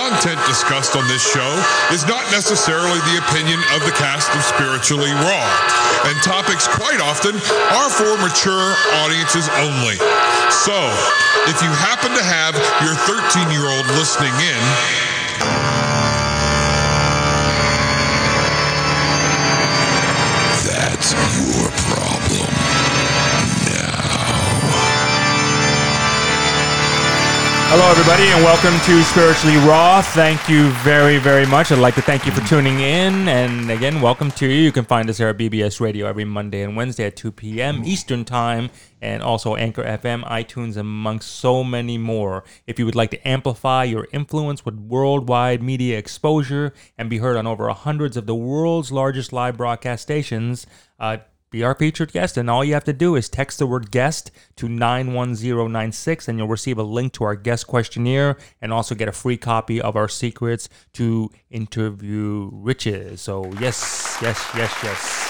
content discussed on this show is not necessarily the opinion of the cast of Spiritually Raw, and topics quite often are for mature audiences only. So, if you happen to have your 13 year old listening in, Hello, everybody, and welcome to Spiritually Raw. Thank you very, very much. I'd like to thank you for tuning in. And again, welcome to you. You can find us here at BBS Radio every Monday and Wednesday at 2 p.m. Eastern Time, and also Anchor FM, iTunes, amongst so many more. If you would like to amplify your influence with worldwide media exposure and be heard on over hundreds of the world's largest live broadcast stations, uh, be our featured guest, and all you have to do is text the word guest to 91096, and you'll receive a link to our guest questionnaire and also get a free copy of our secrets to interview riches. So, yes, yes, yes, yes.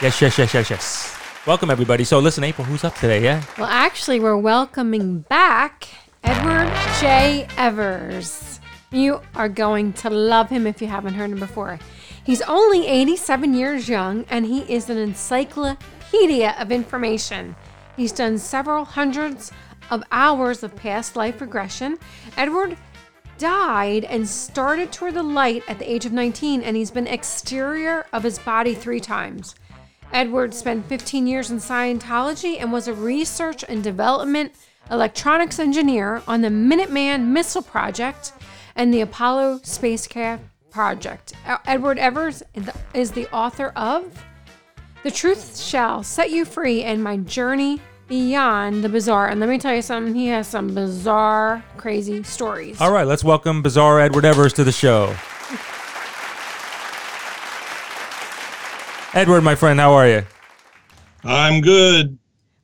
Yes, yes, yes, yes, yes. Welcome, everybody. So, listen, April, who's up today? Yeah? Well, actually, we're welcoming back Edward J. Evers. You are going to love him if you haven't heard him before. He's only 87 years young and he is an encyclopedia of information. He's done several hundreds of hours of past life regression. Edward died and started toward the light at the age of 19 and he's been exterior of his body three times. Edward spent 15 years in Scientology and was a research and development electronics engineer on the Minuteman Missile Project and the Apollo spacecraft project. Edward Evers is the author of The Truth Shall Set You Free and My Journey Beyond the Bizarre. And let me tell you something, he has some bizarre, crazy stories. All right, let's welcome Bizarre Edward Evers to the show. Edward, my friend, how are you? I'm good.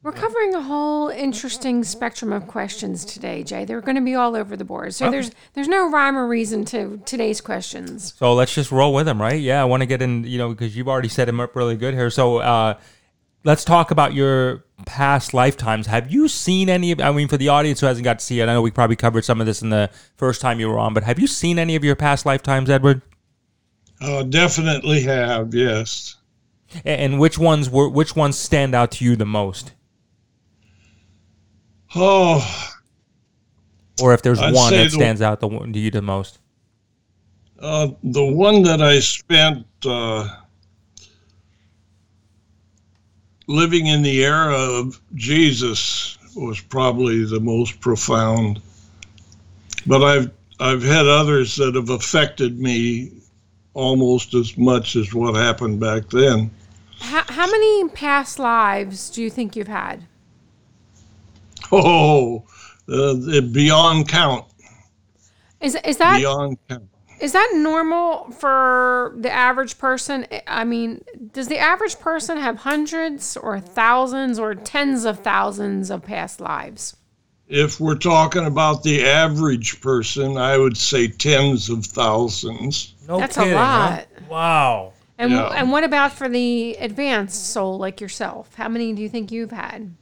We're covering a whole interesting spectrum of questions today, Jay. They're going to be all over the board. So Okay. there's there's no rhyme or reason to today's questions. So let's just roll with them, right? Yeah, I want to get in, you know, because you've already set him up really good here. So uh, let's talk about your past lifetimes. Have you seen any of, I mean, for the audience who hasn't got to see it, I know we probably covered some of this in the first time you were on, but have you seen any of your past lifetimes, Edward? Oh, definitely have, yes. And which ones were, which ones stand out to you the most? Oh, Or if there's I'd one say that the- stands out the, to you the most? uh, the one that I spent uh, living in the era of Jesus was probably the most profound. But I've I've had others that have affected me almost as much as what happened back then. How, how many past lives do you think you've had? Oh, uh, beyond count, Is is that beyond count. is that normal for the average person? I mean, does the average person have hundreds or thousands or tens of thousands of past lives? If we're talking about the average person, I would say tens of thousands. No That's a kidding, huh? lot. Wow. And Yeah. and what about for the advanced soul like yourself? How many do you think you've had?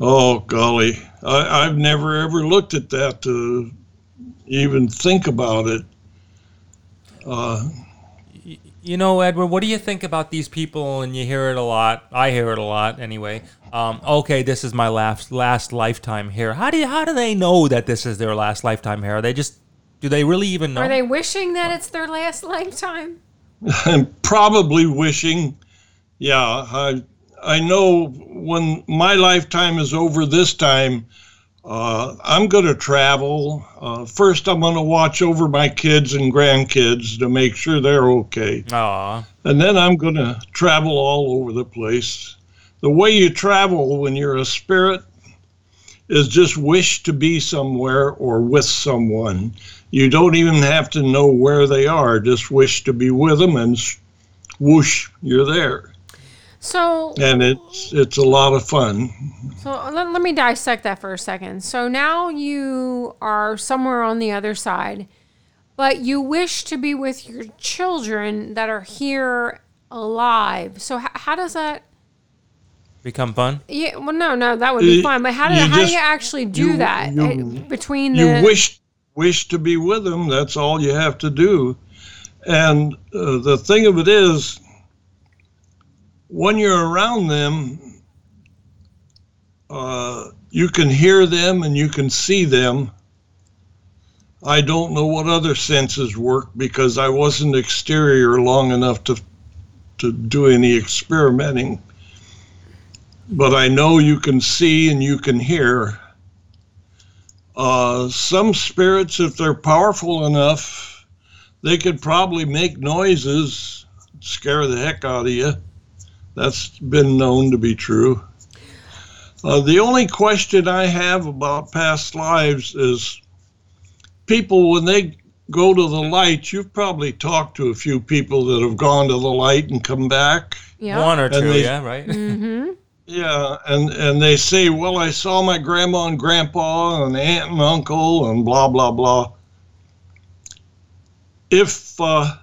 Oh, golly. I, I've never ever looked at that to even think about it. Uh, You know, Edward, what do you think about these people? And you hear it a lot. I hear it a lot, anyway. Um, okay, this is my last last lifetime here. How do you, how do they know that this is their last lifetime here? Are they just do they really even know? Are they wishing that it's their last lifetime? I'm probably wishing, yeah, I, I know when my lifetime is over this time, uh, I'm going to travel. Uh, first, I'm going to watch over my kids and grandkids to make sure they're okay. Aw. And then I'm going to travel all over the place. The way you travel when you're a spirit is just wish to be somewhere or with someone. You don't even have to know where they are, just wish to be with them and whoosh, you're there. So And it's it's a lot of fun. So let, let me dissect that for a second. So now you are somewhere on the other side, but you wish to be with your children that are here alive. So h- how does that become fun. Yeah, well, no, no, that would be You- fun. But how do you how do you actually do you- that you- uh, between the? you wish wish to be with them that's all you have to do and uh, the thing of it is when you're around them uh, you can hear them and you can see them. I don't know what other senses work because i wasn't exterior long enough to to do any experimenting. But i know you can see and you can hear. Uh, some spirits, if they're powerful enough, they could probably make noises, scare the heck out of you. That's been known to be true. Uh, the only question I have about past lives is people, when they go to the light, you've probably talked to a few people that have gone to the light and come back. yeah. One or two, they- yeah, right. Mm-hmm. Yeah, and and they say, well, I saw my grandma and grandpa and aunt and uncle and blah blah blah. If uh,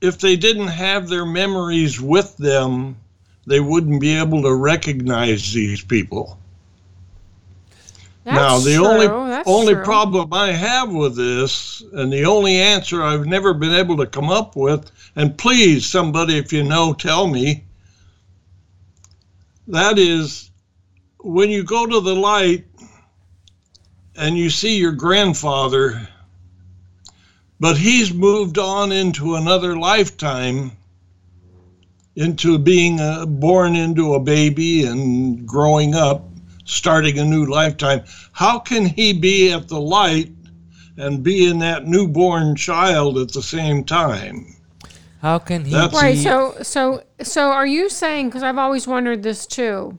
if they didn't have their memories with them, they wouldn't be able to recognize these people. That's now, the true. only That's only true. problem I have with this, and the only answer I've never been able to come up with, and please, somebody, if you know, tell me. That is, when you go to the light and you see your grandfather, but he's moved on into another lifetime, into being uh born into a baby and growing up, starting a new lifetime. How can he be at the light and be in that newborn child at the same time? How can he? That's- Right. be- So, so, so, are you saying? Because I've always wondered this too.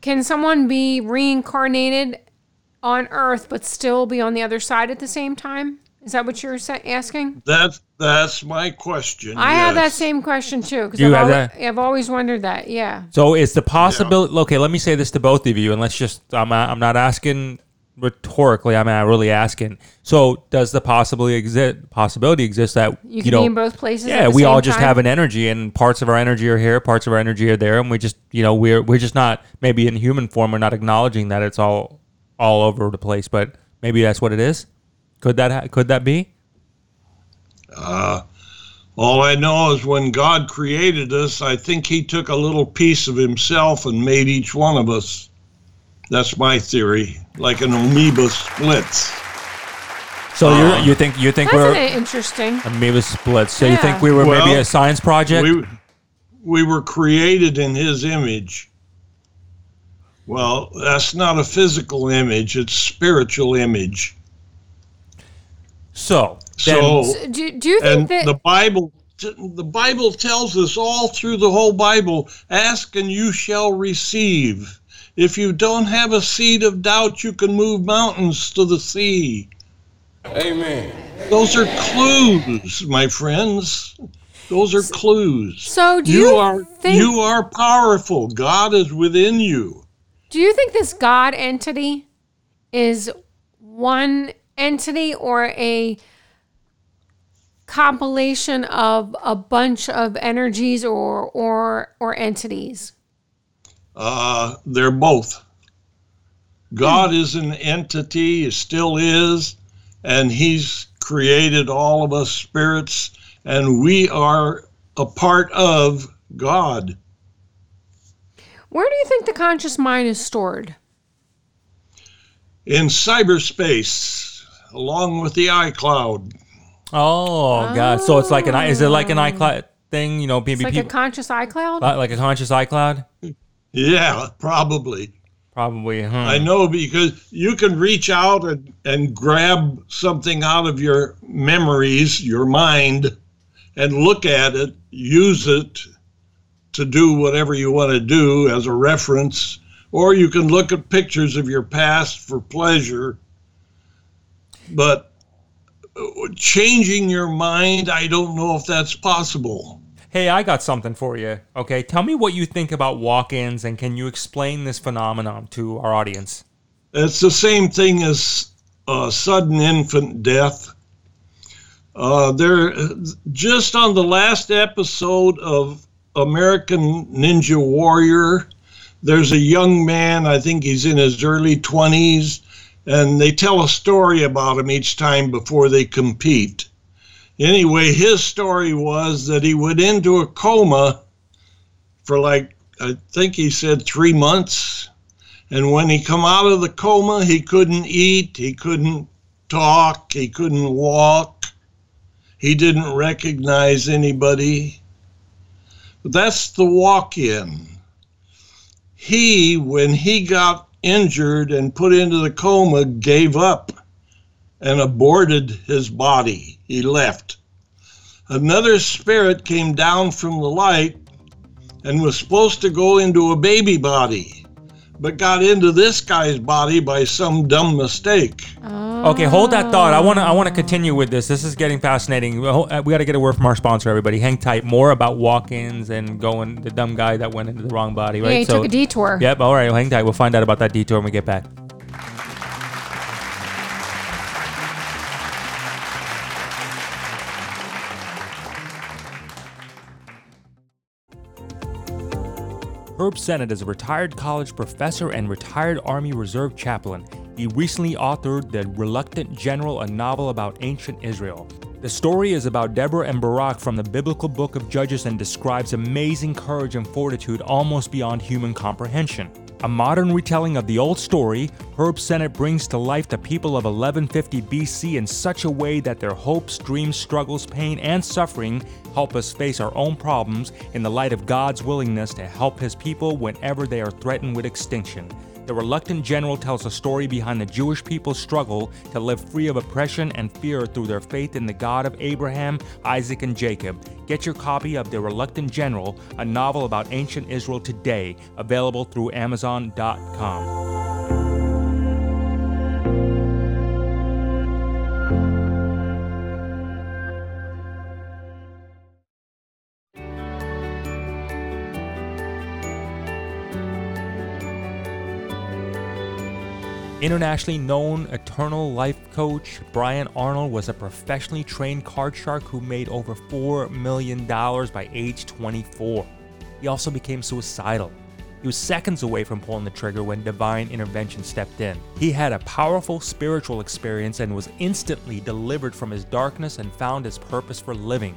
Can someone be reincarnated on Earth but still be on the other side at the same time? Is that what you're sa- asking? That's that's my question. I have that yes. same question too. Because You I've, have alwa- that? I've always wondered that. Yeah. So it's the possibility. Okay, let me say this to both of you, and let's just. I'm. not- I'm not asking rhetorically. I'm not really asking. So does the possibility exist? Possibility exists that You you, can know? be in both places. yeah, at the we all same just time? have an energy, and parts of our energy are here, parts of our energy are there, and we just, you know, we're we're just not maybe in human form. We're not acknowledging that it's all all over the place, but maybe that's what it is. Could that ha- could that be? All I know is when God created us, I think He took a little piece of Himself and made each one of us. That's my theory, like an amoeba splits. So Uh, you you think you think That's we're interesting. amoeba splits? So you think we were maybe a science project? We, we were created in His image. Well, that's not a physical image; it's spiritual image. So then, So, So do, do you think that? the Bible, the Bible tells us all through the whole Bible: "Ask and you shall receive." If you don't have a seed of doubt, you can move mountains to the sea. Amen. Those are clues, my friends. Those are clues. so do you you, are think? you are powerful. God is within you. do you think this God entity is one entity or a compilation of a bunch of energies or or or entities? Uh, they're both. God is an entity, he still is, and He's created all of us spirits, and we are a part of God. Where do you think the conscious mind is stored? In cyberspace, along with the iCloud. Oh god! So it's like an is it like an oh. iCloud thing? You know, maybe It's like a conscious iCloud. Uh, like a conscious iCloud. Yeah, probably. Probably. Huh? I know because you can reach out and, and grab something out of your memories, your mind, and look at it, use it to do whatever you want to do as a reference, or you can look at pictures of your past for pleasure. But uh, changing your mind, I don't know if that's possible. Hey, I got something for you. Okay, tell me what you think about walk-ins, and can you explain this phenomenon to our audience? It's the same thing as uh, sudden infant death. Uh, there, just on the last episode of American Ninja Warrior. There's a young man, I think he's in his early 20s, and they tell a story about him each time before they compete. Anyway, his story was that he went into a coma for like, I think he said three months. And when he come out of the coma, he couldn't eat, he couldn't talk, he couldn't walk, he didn't recognize anybody. But that's the walk in. He, when he got injured and put into the coma, gave up and aborted his body. He left. Another spirit came down from the light and was supposed to go into a baby body, but got into this guy's body by some dumb mistake. Okay, hold that thought. I want to I want to continue with this. This is getting fascinating. Uh, we got to get a word from our sponsor. Everybody, hang tight. More about walk-ins and going the dumb guy that went into the wrong body. Right. Yeah, he took a detour. Yep. All right. Well, hang tight. We'll find out about that detour when we get back. Herb Sennett is a retired college professor and retired Army Reserve chaplain. He recently authored The Reluctant General, a novel about ancient Israel. The story is about Deborah and Barak from the biblical book of Judges and describes amazing courage and fortitude almost beyond human comprehension. A modern retelling of the old story, Herb Sennett brings to life the people of 1150 BC in such a way that their hopes, dreams, struggles, pain, and suffering help us face our own problems in the light of God's willingness to help His people whenever they are threatened with extinction. The Reluctant General tells a story behind the Jewish people's struggle to live free of oppression and fear through their faith in the God of Abraham, Isaac, and Jacob. Get your copy of The Reluctant General, a novel about ancient Israel today, available through Amazon.com. Internationally known eternal life coach Brian Arnold was a professionally trained card shark who made over $4 million by age 24. He also became suicidal. He was seconds away from pulling the trigger when divine intervention stepped in. He had a powerful spiritual experience and was instantly delivered from his darkness and found his purpose for living.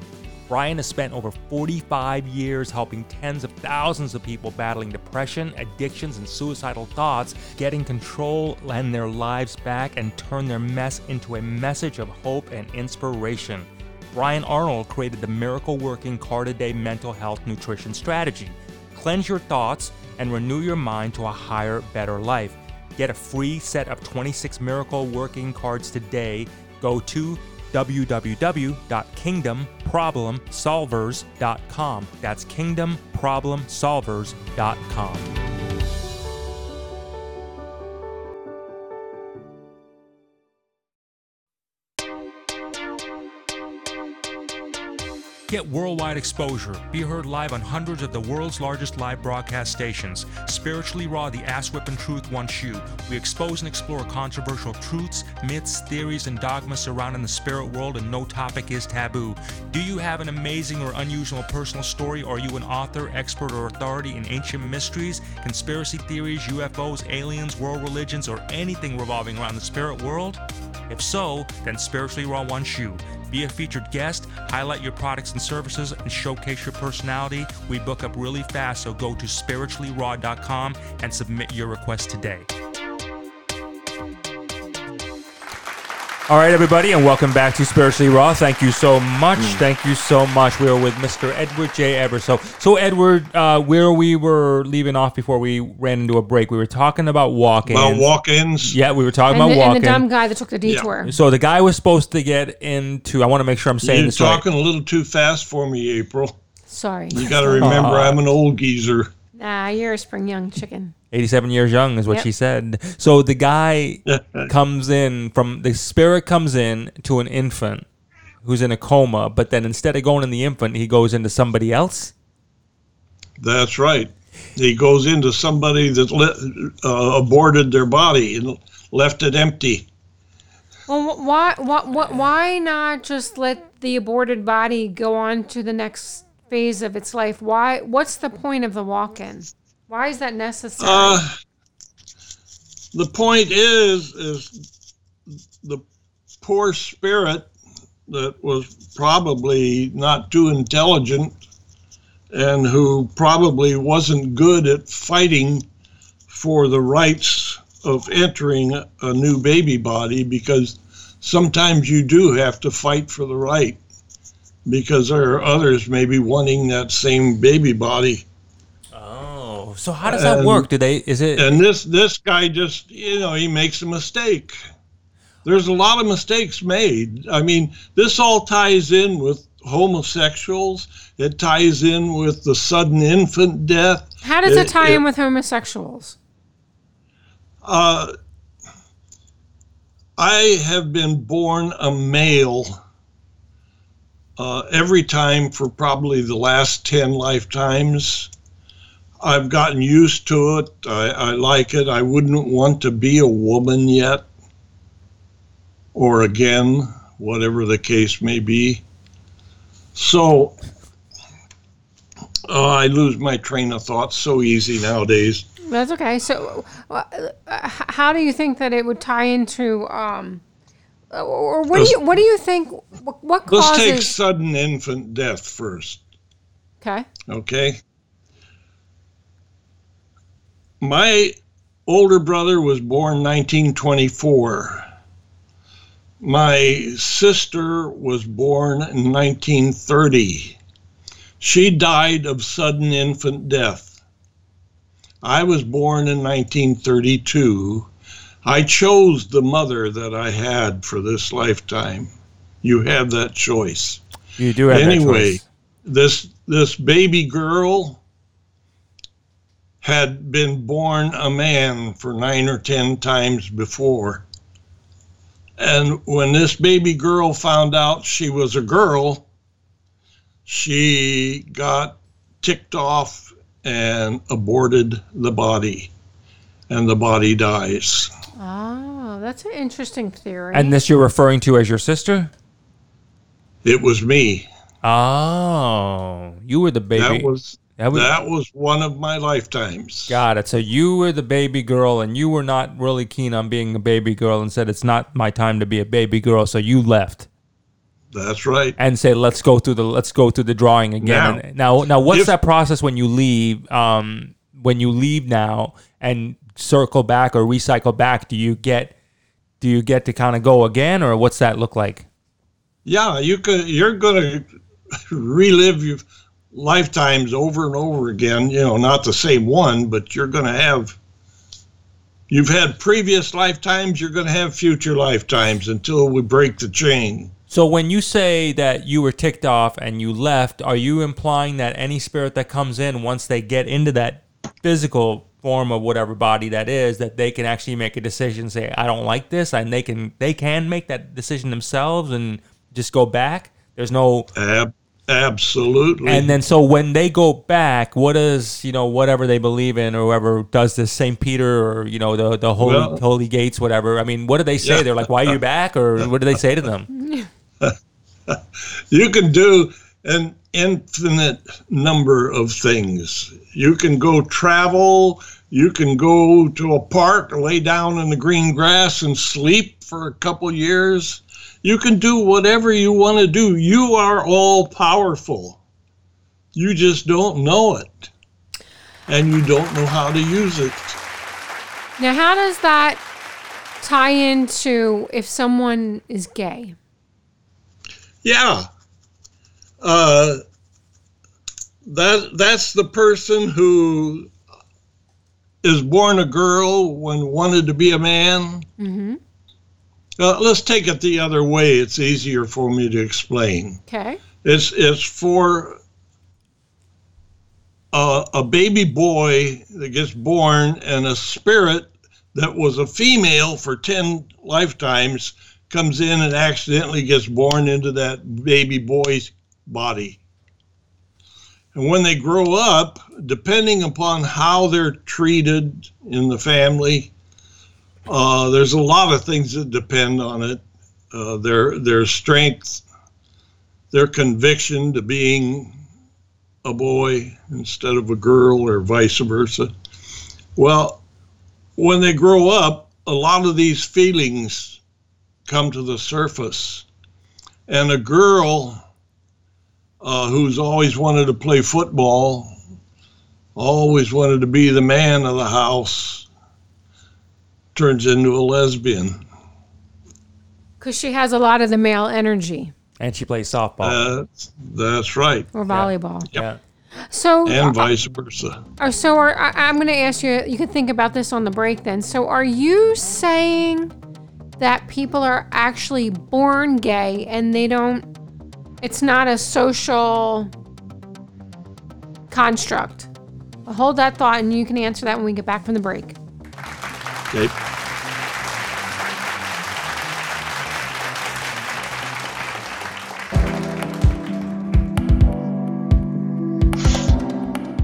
Brian has spent over 45 years helping tens of thousands of people battling depression, addictions, and suicidal thoughts, getting control and their lives back and turn their mess into a message of hope and inspiration. Brian Arnold created the miracle working card a day mental health nutrition strategy. Cleanse your thoughts and renew your mind to a higher, better life. Get a free set of 26 miracle working cards today. Go to www.kingdomproblemsolvers.com. That's kingdomproblemsolvers.com. Get worldwide exposure. Be heard live on hundreds of the world's largest live broadcast stations. Spiritually Raw, the ass whipping truth wants you. We expose and explore controversial truths, myths, theories, and dogmas surrounding the spirit world, and no topic is taboo. Do you have an amazing or unusual personal story? Are you an author, expert, or authority in ancient mysteries, conspiracy theories, UFOs, aliens, world religions, or anything revolving around the spirit world? If so, then Spiritually Raw wants you. Be a featured guest, highlight your products and services, and showcase your personality. We book up really fast, so go to spirituallyraw.com and submit your request today. All right, everybody, and welcome back to Spiritually Raw. Thank you so much. Thank you so much. We are with Mr. Edward J. Evers. So, so Edward, uh, where we were leaving off before we ran into a break, we were talking about walk-ins. About walk-ins. Yeah, we were talking And about the, and walk-ins. the dumb guy that took the detour. So the guy was supposed to get into. I want to make sure I'm saying You're this right. talking a little too fast for me, April. Sorry. You got to remember, I'm an old geezer. Nah, you're a spring young chicken. 87 years young is what Yep. she said. So the guy comes in from the spirit comes in to an infant who's in a coma, but then instead of going in the infant, he goes into somebody else. That's right. He goes into somebody that le- uh, aborted their body and left it empty. Well, why, why, why, why not just let the aborted body go on to the next phase of its life, why? What's the point of the walk-in? Why is that necessary? Uh, the point is, is the poor spirit that was probably not too intelligent and who probably wasn't good at fighting for the rights of entering a new baby body because sometimes you do have to fight for the right because there are others maybe wanting that same baby body so how does that And- work? Do they? Is it? and this this guy just you know he makes a mistake there's a lot of mistakes made i mean this all ties in with homosexuals it ties in with the sudden infant death How does it it- tie it- in with homosexuals? uh, i have been born a male uh, every time for probably the last 10 lifetimes I've gotten used to it. I, I like it. I wouldn't want to be a woman yet or again, whatever the case may be. So oh, I lose my train of thought so easy nowadays. That's okay. So, uh, uh, how do you think that it would tie into, um, or what do you what do you think? What, what Let's take sudden infant death first. Okay. Okay. My older brother was born 1924. My sister was born in 1930. She died of sudden infant death. I was born in 1932. I chose the mother that I had for this lifetime. You have that choice You do have that Anyway. choice. this this baby girl had been born a man for nine or ten times before and when this baby girl found out she was a girl she got ticked off and aborted the body and the body dies Oh, that's an interesting theory. And this you're referring to as your sister? it was me Oh, you were the baby. that was That was- that was one of my lifetimes Got it. So you were the baby girl, and you were not really keen on being a baby girl, and said it's not my time to be a baby girl. So you left that's right and say "Let's go through the let's go through the drawing again." Now- now, now, what's if- that process when you leave? Um, when you leave now and circle back or recycle back, do you get do you get to kind of go again, or what's that look like? Yeah, you could. You're going to relive your lifetimes over and over again. You know, not the same one, but you're going to have. You've had previous lifetimes. You're going to have future lifetimes until we break the chain. So when you say that you were ticked off and you left, are you implying that any spirit that comes in once they get into that physical form of whatever body that is, that they can actually make a decision, say, I don't like this, and they can they can make that decision themselves and just go back? There's no absolutely. and then so when they go back, what is you know whatever they believe in or whoever does this Saint Peter or you know the the holy Well- holy gates whatever. I mean, what do they say? Yeah. They're like, why are you back? Or what do they say to them? you can do an infinite number of things. You can go travel, you can go to a park, lay down in the green grass and sleep for a couple years. You can do whatever you want to do. You are all powerful. You just don't know it. And you don't know how to use it. now, how does that tie into if someone is gay? Yeah. Uh, that that's the person who is born a girl when wanted to be a man. Mm-hmm. Uh, let's take it the other way. It's easier for me to explain. Okay. It's it's for a, a baby boy that gets born and a spirit that was a female for 10 lifetimes comes in and accidentally gets born into that baby boy's body. And when they grow up, depending upon how they're treated in the family, uh, there's a lot of things that depend on it. Uh, their their strength, their conviction to being a boy instead of a girl or vice versa. Well, when they grow up, a lot of these feelings come to the surface. And a girl uh, who's always wanted to play football, always wanted to be the man of the house, turns into a lesbian. Because she has a lot of the male energy And she plays softball. Uh, that's right. or volleyball. yeah. So, And vice versa. uh, so are, I, I'm going to ask you. You can think about this on the break. Then, so are you saying that people are actually born gay and they don't? It's not a social construct. Hold that thought, and you can answer that when we get back from the break. Okay.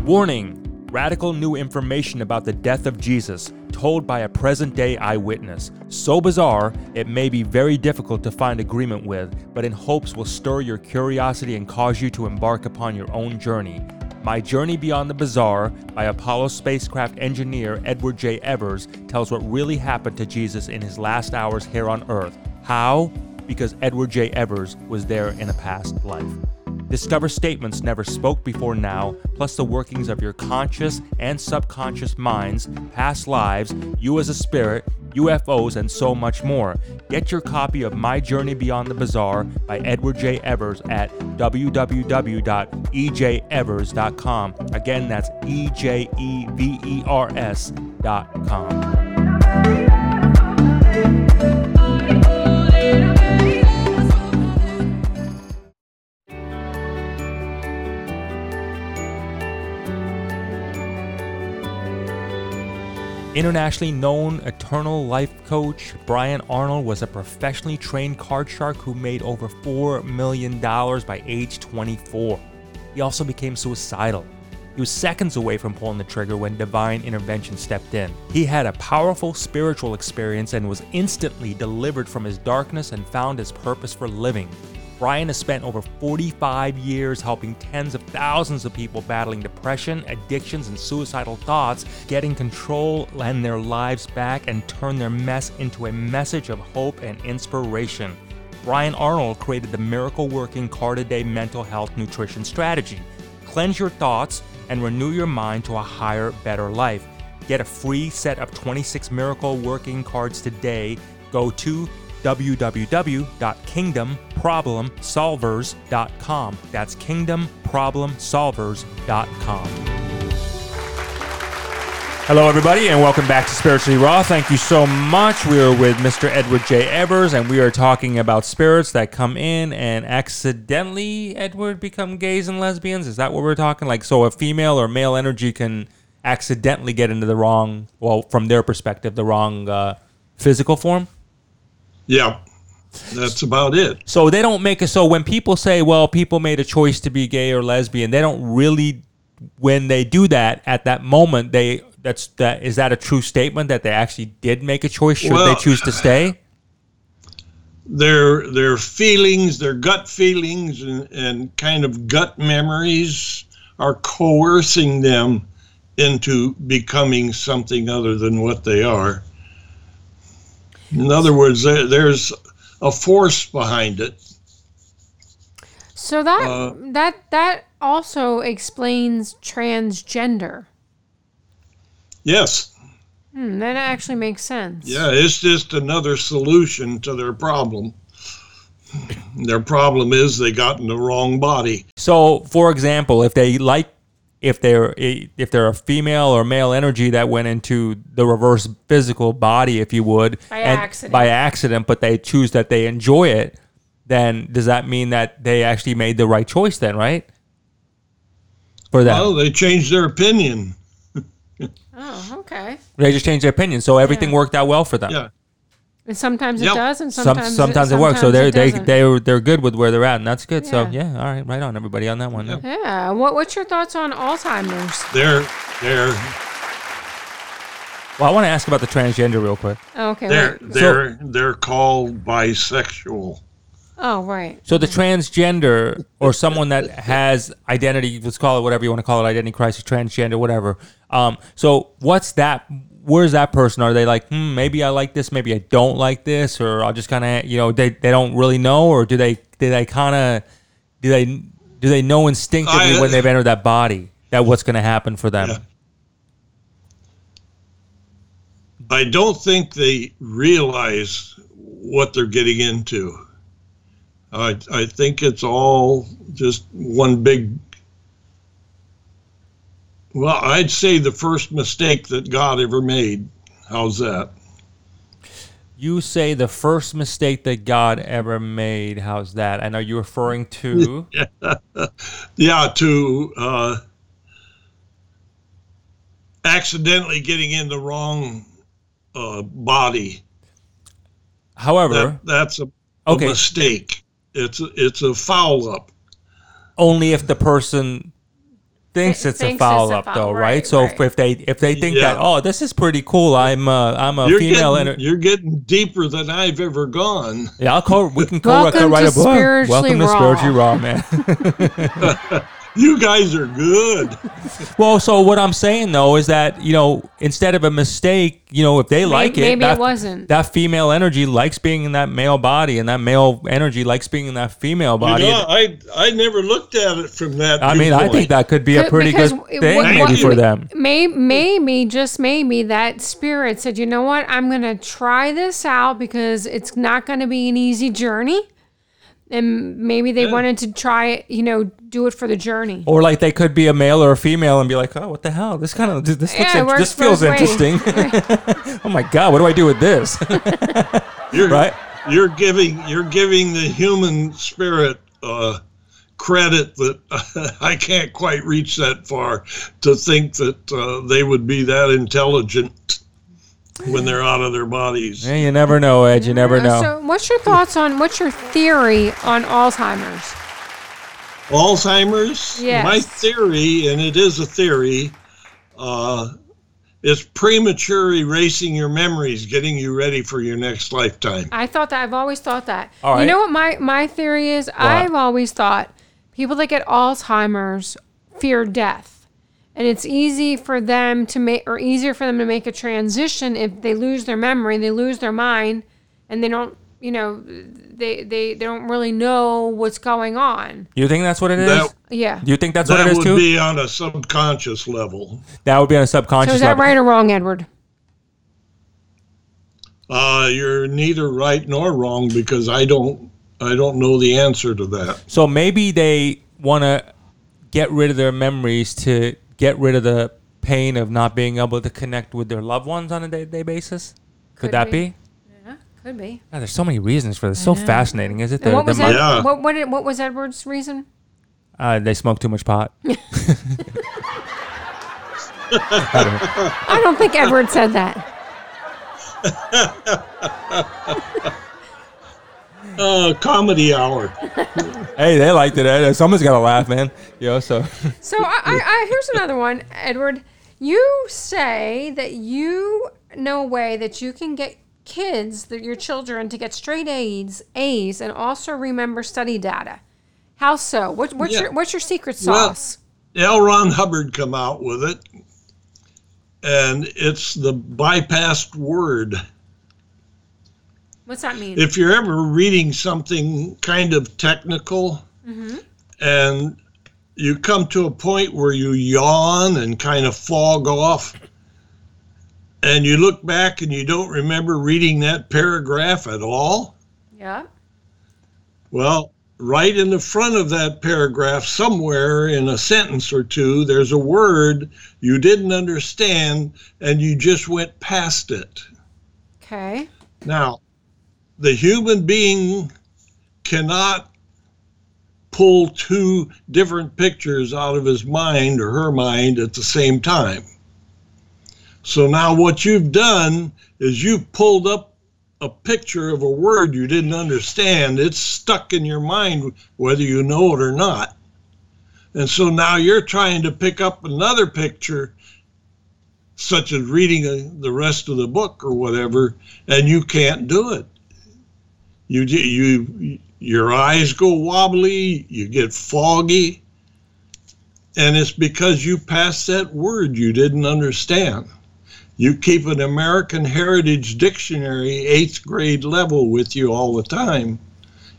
Warning Radical new information about the death of Jesus, told by a present day eyewitness. So bizarre, it may be very difficult to find agreement with, but in hopes will stir your curiosity and cause you to embark upon your own journey. My Journey Beyond the Bizarre by Apollo spacecraft engineer Edward J. Evers tells what really happened to Jesus in his last hours here on Earth. How? Because Edward J. Evers was there in a past life. Discover statements never spoke before now, plus the workings of your conscious and subconscious minds, past lives, you as a spirit, UFOs, and so much more. Get your copy of My Journey Beyond the Bizarre by Edward J. Evers at www.ejevers.com. Again, that's E J E V E R S.com. Internationally known eternal life coach Brian Arnold was a professionally trained card shark who made over $4 million by age 24. He also became suicidal. He was seconds away from pulling the trigger when divine intervention stepped in. He had a powerful spiritual experience and was instantly delivered from his darkness and found his purpose for living. Brian has spent over 45 years helping tens of thousands of people battling depression, addictions, and suicidal thoughts, getting control and their lives back and turn their mess into a message of hope and inspiration. Brian Arnold created the miracle working card a day mental health nutrition strategy. Cleanse your thoughts and renew your mind to a higher, better life. Get a free set of 26 miracle working cards today. Go to www.kingdomproblemsolvers.com. That's kingdomproblemsolvers.com. Hello, everybody, and welcome back to Spiritually Raw. Thank you so much. We are with Mr. Edward J. Evers, and we are talking about spirits that come in and accidentally, Edward, become gays and lesbians. Is that what we're talking? Like, so a female or male energy can accidentally get into the wrong, well, from their perspective, the wrong uh, physical form? Yeah. That's about it. So they don't make it so when people say, well, people made a choice to be gay or lesbian, they don't really when they do that at that moment, they that's that is that a true statement that they actually did make a choice should Well- they choose to stay? Their their feelings, their gut feelings and, and kind of gut memories are coercing them into becoming something other than what they are. In other words, there, there's a force behind it. So that Uh, that that also explains transgender. Yes. Hmm, that actually makes sense. Yeah, it's just another solution to their problem. Their problem is they got in the wrong body. So, for example, if they like if they're a- if they're a female or male energy that went into the reverse physical body, if you would, By and- accident. by accident, but they choose that they enjoy it, then does that mean that they actually made the right choice? Then, right? For that, Well, they changed their opinion. Oh, okay. they just changed their opinion, so everything Yeah. worked out well for them. Yeah. And sometimes it Yep. does, and Some, sometimes sometimes, it works, so they're it they doesn't. they're they're good with where they're at, and that's good. So Yeah. yeah, all right, right on everybody on that one. Yeah. Yeah. What What's your thoughts on Alzheimer's? They're they're Well, I want to ask about the transgender real quick. Oh, okay. they're wait. they're they're called bisexual. Oh, right. So the transgender or someone that has identity, let's call it whatever you want to call it, identity crisis, transgender, whatever. Um, so what's that? Where's that person? Are they like, hmm, maybe I like this, maybe I don't like this, or I'll just kind of, you know, they, they don't really know, or do they do they kind of do they do they know instinctively I- when they've entered that body that what's going to happen for them? Yeah. I don't think they realize what they're getting into. I I think it's all just one big. Well, I'd say the first mistake that God ever made. How's that? You say the first mistake that God ever made. How's that? And are you referring to? Yeah, to uh, accidentally getting in the wrong uh, body. However, That, that's a, a mistake. It's a, it's a foul up. only if the person thinks Th- it's a thinks foul it's a up foul- though right, right, so right. if, if they if they think Yeah. that oh this is pretty cool i'm uh, i'm a You're female getting, ener- you're getting deeper than I've ever gone. yeah i'll call we can co- Welcome write a book Spiritually welcome to Raw. spiritually raw man You guys are good. well so what i'm saying though is that you know instead of a mistake you know if they like it maybe it that, wasn't. that female energy likes being in that male body and that male energy likes being in that female You body know, I I never looked at it from that. i mean i think that could be a pretty because good it- thing what- maybe what- for them May, maybe, just maybe, that spirit said, you know what? I'm going to try this out because it's not going to be an easy journey. And maybe they wanted to try it, you know, do it for the journey. Or like they could be a male or a female and be like, oh, what the hell? This kind of this looks Yeah, it in- this feels both interesting. oh my god, what do I do with this? you're right? You're giving you're giving the human spirit uh, credit that I can't quite reach that far to think that uh, they would be that intelligent when they're out of their bodies. Yeah, you never know, Ed. You never know. So, what's your thoughts on what's your theory on Alzheimer's? Alzheimer's. Yes. My theory, and it is a theory, uh, is premature erasing your memories, getting you ready for your next lifetime. I thought that I've always thought that. All You know what my my theory is? I've always thought people that get Alzheimer's fear death. And it's easy for them to make or easier for them to make a transition if they lose their memory, they lose their mind and they don't, you know, they they, they don't really know what's going on. you think that's what it is? That- Yeah. Do you think that's what it is too? That would too? be on a subconscious level. that would be on a subconscious So is that level. right or wrong, Edward? Uh, you're neither right nor wrong because I don't I don't know the answer to that. So maybe they want to get rid of their memories to get rid of the pain of not being able to connect with their loved ones on a day-to-day basis. Could, Could that be. be? Yeah, could be. God, there's so many reasons for this. So fascinating, is it? The- what the was mi- Ed, Yeah. what what, did, what was Edward's reason? Uh, they smoke too much pot. I don't think Edward said that. Uh, comedy hour. hey, they liked it. Ed. Someone's got to laugh, man. You know, so So I, I, I here's another one, Edward. You say that you know a way that you can get kids, that your children, to get straight A's, A's, and also remember study data. How so? What, what's Yeah. your what's your secret Well- sauce? L. Ron Hubbard come out with it, and it's the bypassed word. What's that mean? If you're ever reading something kind of technical, mm-hmm. and you come to a point where you yawn and kind of fog off, and you look back and you don't remember reading that paragraph at all, yeah. Well, right in the front of that paragraph, somewhere in a sentence or two, there's a word you didn't understand and you just went past it. Okay. Now, the human being cannot pull two different pictures out of his mind or her mind at the same time. So now what you've done is you've pulled up a picture of a word you didn't understand. It's stuck in your mind whether you know it or not. And so now you're trying to pick up another picture such as reading uh the rest of the book or whatever, and you can't do it. You you your eyes go wobbly, you get foggy, and it's because you passed that word you didn't understand. You keep an American Heritage Dictionary eighth grade level with you all the time.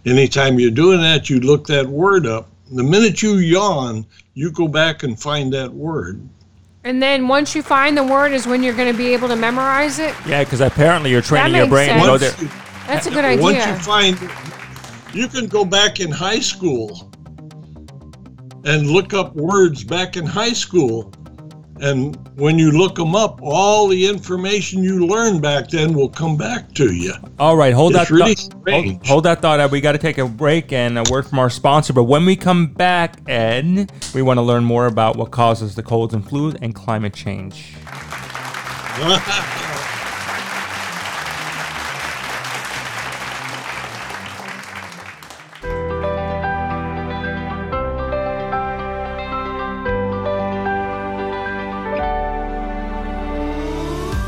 Anytime you're doing that, you look that word up. The minute you yawn, you go back and find that word. And then once you find the word is when you're going to be able to memorize it. Yeah, because apparently you're training your makes brain to sense. go Once there. You, That's a good idea. once you find, you can go back in high school and look up words back in high school. And when you look them up, all the information you learned back then will come back to you. All right, hold It's that really thought. Hold, hold that thought. Ed. We got to take a break and uh, a word from our sponsor. But when we come back, Ed, we want to learn more about what causes the colds and flu and climate change.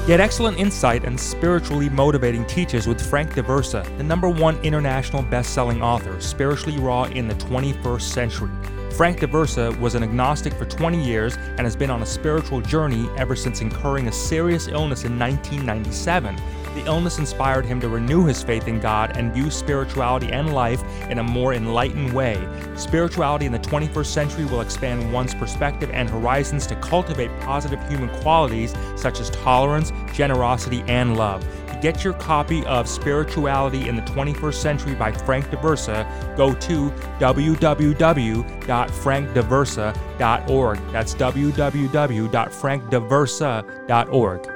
Get excellent insight and spiritually motivating teachers with Frank DeVersa, the number one international best-selling author, spiritually raw in the 21st century. Frank DeVersa was an agnostic for 20 years and has been on a spiritual journey ever since incurring a serious illness in 1997. The illness inspired him to renew his faith in God and view spirituality and life in a more enlightened way. Spirituality in the 21st century will expand one's perspective and horizons to cultivate positive human qualities such as tolerance, generosity, and love. To get your copy of Spirituality in the 21st Century by Frank DeVersa, go to www.frankdeversa.org. That's www.frankdeversa.org.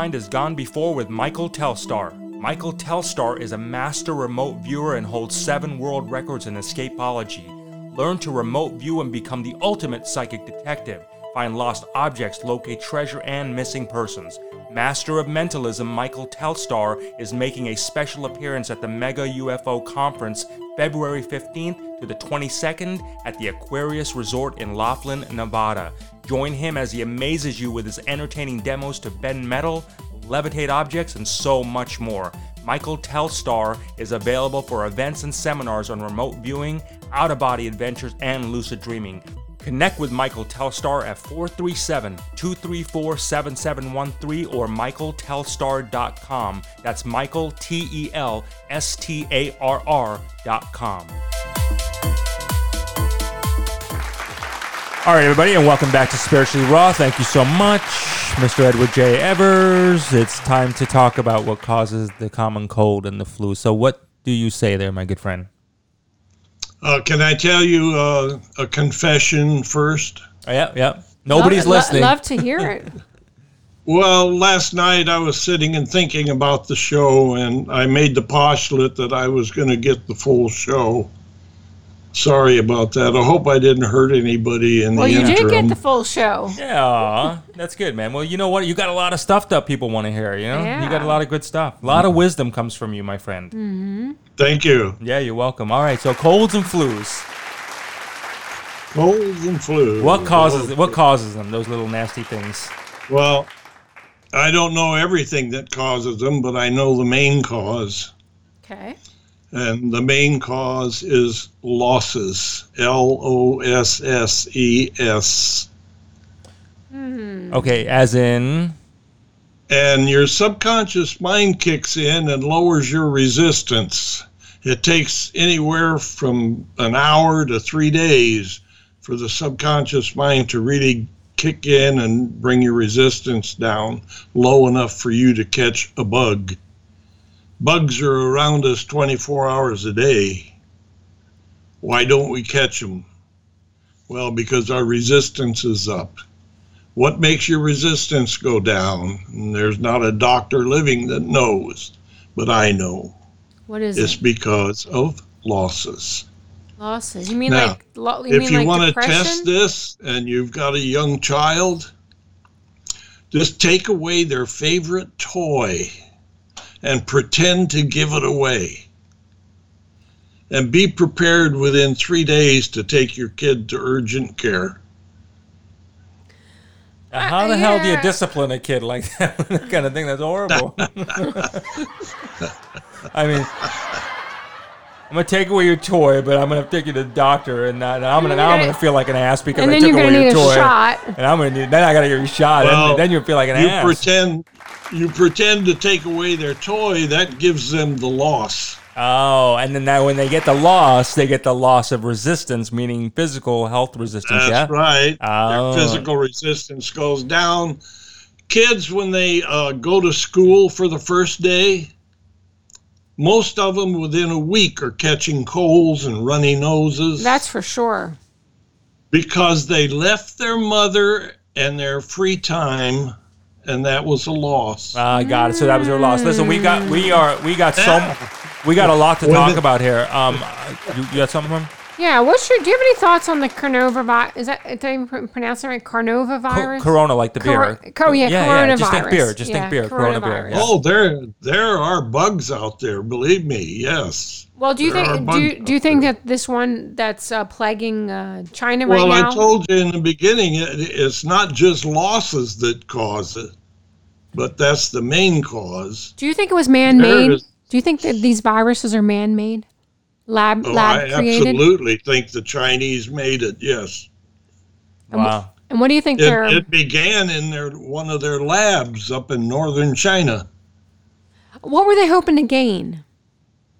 has gone before with Michael Telstar. Michael Telstar is a master remote viewer and holds seven world records in escapology. Learn to remote view and become the ultimate psychic detective. Find lost objects, locate treasure, and missing persons. Master of Mentalism Michael Telstar is making a special appearance at the Mega UFO Conference February 15th to the 22nd at the Aquarius Resort in Laughlin, Nevada. Join him as he amazes you with his entertaining demos to bend metal, levitate objects, and so much more. Michael Telstar is available for events and seminars on remote viewing, out of body adventures, and lucid dreaming. Connect with Michael Telstar at 437 234 7713 or michaeltelstar.com. That's Michael, T E L S T A R R.com. All right, everybody, and welcome back to Spiritually Raw. Thank you so much, Mr. Edward J. Evers. It's time to talk about what causes the common cold and the flu. So, what do you say there, my good friend? Uh, can I tell you uh, a confession first? Oh, yeah, yeah. Nobody's Love- lo- listening. Love to hear it. Well, last night I was sitting and thinking about the show, and I made the postulate that I was going to get the full show. Sorry about that. I hope I didn't hurt anybody in Well, the you did get the full show. Yeah, that's good, man. Well, you know what? You got a lot of stuff that people want to hear. You know, you got a lot of good stuff. A lot of wisdom comes from you, my friend. Thank you. Yeah, you're welcome. All right, so colds and flus. Colds and flu. What causes what causes them? Those little nasty things. Well, I don't know everything that causes them, but I know the main cause. Okay. And the main cause is losses. L O S S E S. Hmm. Okay, as in. and your subconscious mind kicks in and lowers your resistance. It takes anywhere from an hour to three days for the subconscious mind to really kick in and bring your resistance down low enough for you to catch a bug. Bugs are around us 24 hours a day. Why don't we catch them? Well, because our resistance is up. What makes your resistance go down? And there's not a doctor living that knows, but I know. What is it? It's it? because of losses. Losses. You mean Now, like lo- you if mean you like want to test this and you've got a young child, just take away their favorite toy and pretend to give it away. and be prepared within three days to take your kid to urgent care. Uh, how the hell do you discipline a kid like that? that kind of thing. That's horrible. I mean, I'm gonna take away your toy, but I'm gonna take you to the doctor, and now now I'm gonna now I'm gonna feel like an ass because And I then took you're away gonna your need a toy. shot. And I'm gonna need then I gotta get your shot, Well, and then you'll feel like an ass you ass. pretend you pretend to take away their toy, that gives them the loss. Oh, and then now when they get the loss, they get the loss of resistance, meaning physical health resistance. That's yeah. right. Oh. Their physical resistance goes down. Kids, when they uh, go to school for the first day, most of them within a week are catching colds and runny noses That's for sure. because they left their mother and their free time, and that was a loss. Ah, I got it. So that was your loss. Listen, we got we are we got so we got a lot to talk about here. Um, you, you got something? From? Yeah. What's your? Do you have any thoughts on the Carnova? Is that did I even pronounce it right? Carnova Co- virus. corona, like the beer. Cor- co- yeah, yeah, Just think beer. Just Yeah, think beer. Corona beer. coronavirus. Yeah. Oh, there there are bugs out there. Believe me, yes. Well, do you There think do you, do you think there. that this one that's uh, plaguing uh, China Well, right now? Well, I told you in the beginning, it, it's not just losses that cause it, but that's the main cause. do you think it was man-made? There is- Do you think that these viruses are man-made, lab Oh, lab I created? absolutely think the Chinese made it. Yes, Wow. And what do you think it, they're? it began in their one of their labs up in northern China. what were they hoping to gain?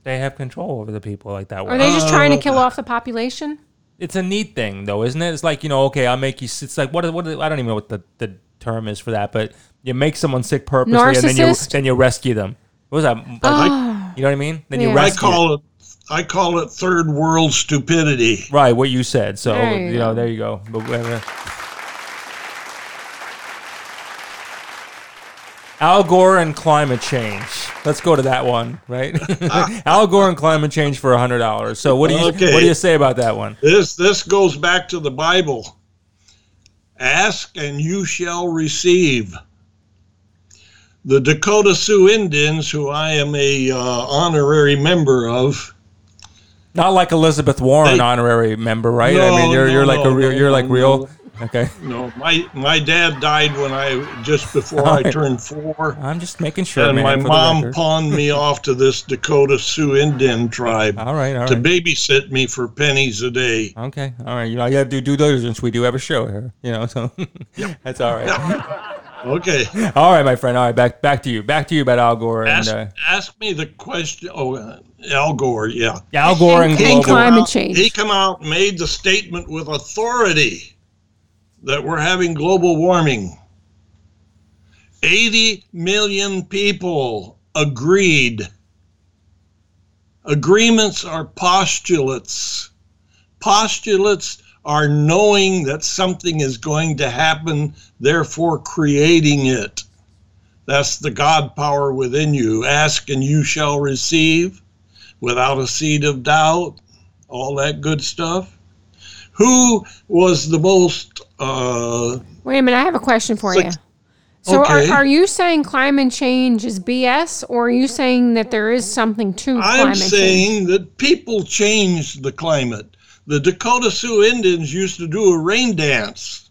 They have control over the people like that. Are they just trying to Uh, kill off the population? It's a neat thing, though, isn't it? It's like you know, okay, I'll make you. It's like what? What? I don't even know what the, the term is for that, but you make someone sick purposely, and then you then you rescue them. What was that? Like, you know what I mean? Then you Yeah. I rescue. call it I call it third world stupidity. Right, what you said. So There you you know, go. there you go. Al Gore and climate change. Let's go to that one, right? Al Gore and climate change for a hundred dollars. So what do you Okay. what do you say about that one? This this goes back to the Bible. Ask and you shall receive. The Dakota Sioux Indians, who I am a uh, honorary member of, Not like Elizabeth Warren They- honorary member, right? I mean, you're no, you're like a real no, you're like real. no. Okay, no, my my dad died when I just before I turned four, I'm just making sure, and man. my mom pawned me off to this Dakota Sioux Indian tribe All right, all to babysit me for pennies a day. Okay, all right. You know, I got to do due diligence. We do have a show here, you know, so that's all right. Okay. All right, my friend. All right, back back to you. Back to you about Al Gore and Ask, uh, ask me the question. Oh, uh, Al Gore, yeah. Al Gore and And global. climate out- change. He come out made the statement with authority that we're having global warming. 80 million people agreed. Agreements are postulates. Postulates are knowing that something is going to happen, therefore creating it. That's the God power within you. Ask and you shall receive without a seed of doubt, all that good stuff. Who was the most uh, Wait a minute, I have a question for you. So Okay. are, are you saying climate change is BS or are you saying that there is something to I'm climate change? saying that people changed the climate. The Dakota Sioux Indians used to do a rain dance.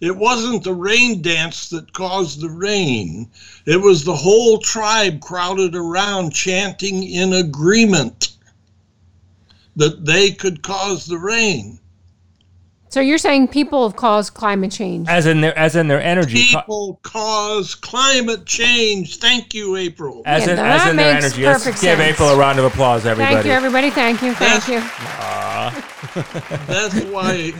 It wasn't the rain dance that caused the rain. It was the whole tribe crowded around chanting in agreement that they could cause the rain. So you're saying people have caused climate change. as in their as in their energy, co- People cause climate change. Thank you, April. as Yeah, in that as in their makes energy. Let's give. April a round of applause, everybody. Thank you, everybody. Thank you. Thank That's- you. That's why.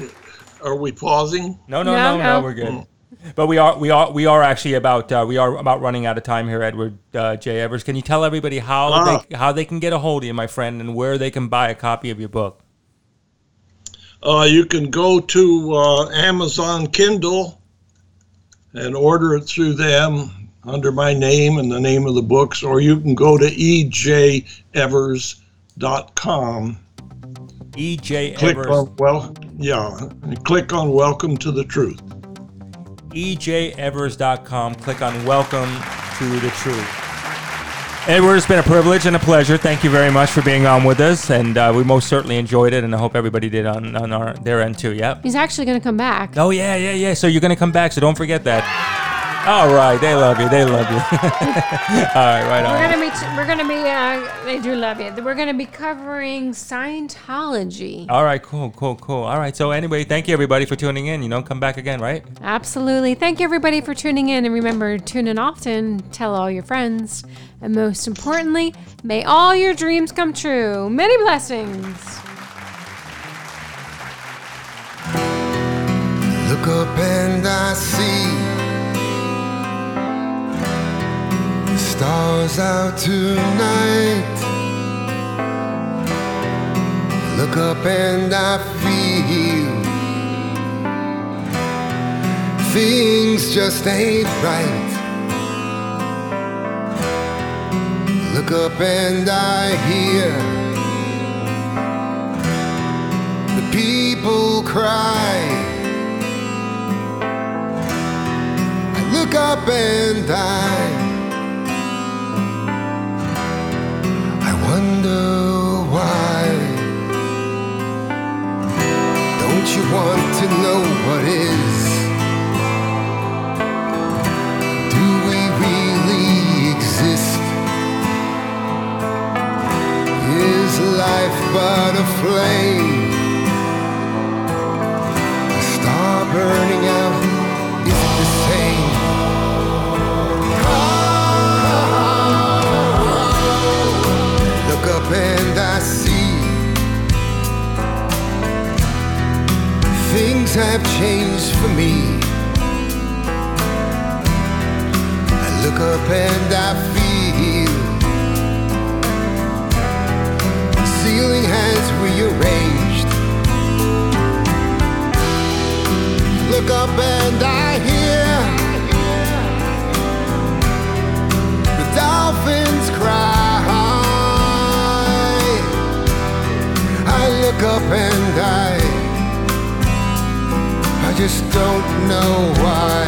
Are we pausing? No, no, No, no, no, no. we're good. But we are we are we are actually about uh, we are about running out of time here, Edward uh, J. Evers. Can you tell everybody how Ah. they how they can get a hold of you, my friend, and where they can buy a copy of your book? Uh, you can go to uh, Amazon Kindle and order it through them under my name and the name of the books, or you can go to ejevers.com. E.J. Click Evers. on well, yeah, click on Welcome to the Truth. Ejevers.com. Click on Welcome to the Truth. Edward, it's been a privilege and a pleasure. Thank you very much for being on with us, and uh, we most certainly enjoyed it, and I hope everybody did on, on our their end too. Yep. He's actually going to come back. Oh yeah, yeah, yeah. So you're gonna come back, so don't forget that. All right, they love you. They love you. All right, right on. We're gonna be. We're gonna be. Uh, they do love you. We're gonna be covering Scientology. All right, cool, cool, cool. All right. So anyway, thank you everybody for tuning in. You know, come back again, right? Absolutely. Thank you everybody for tuning in, and remember, tune in often. Tell all your friends, and most importantly, may all your dreams come true. Many blessings. Look up and I see stars out tonight. Look up and I feel things just ain't right. Look up and I hear the people cry. I look up and I want to know what is? Do we really exist? Is life but a flame? A star burning things have changed for me. I look up and I feel the ceiling has rearranged. Look up and I hear the dolphins cry. I look up and I I just don't know why.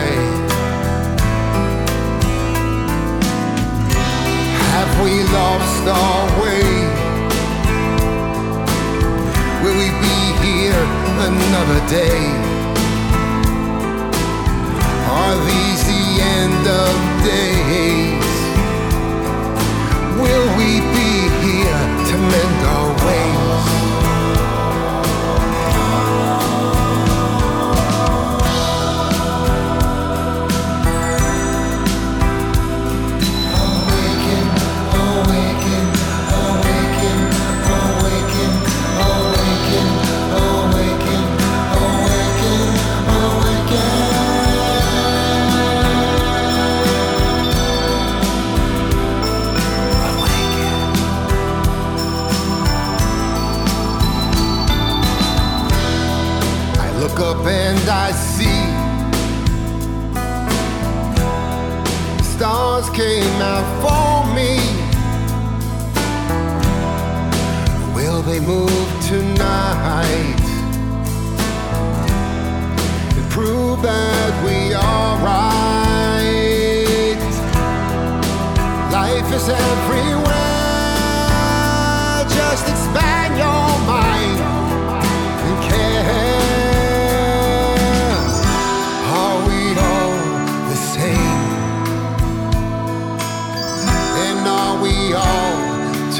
Have we lost our way? Will we be here another day?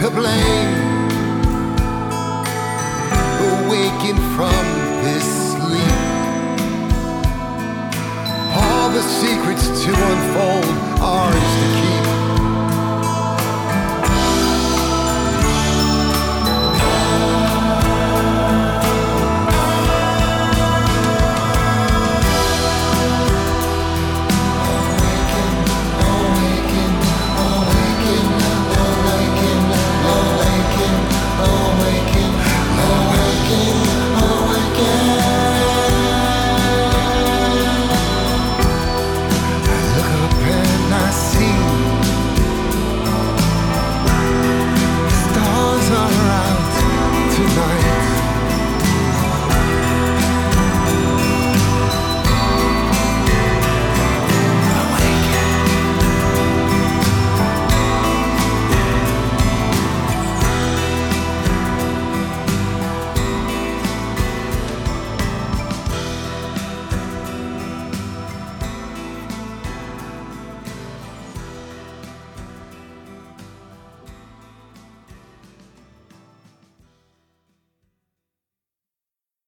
to blame.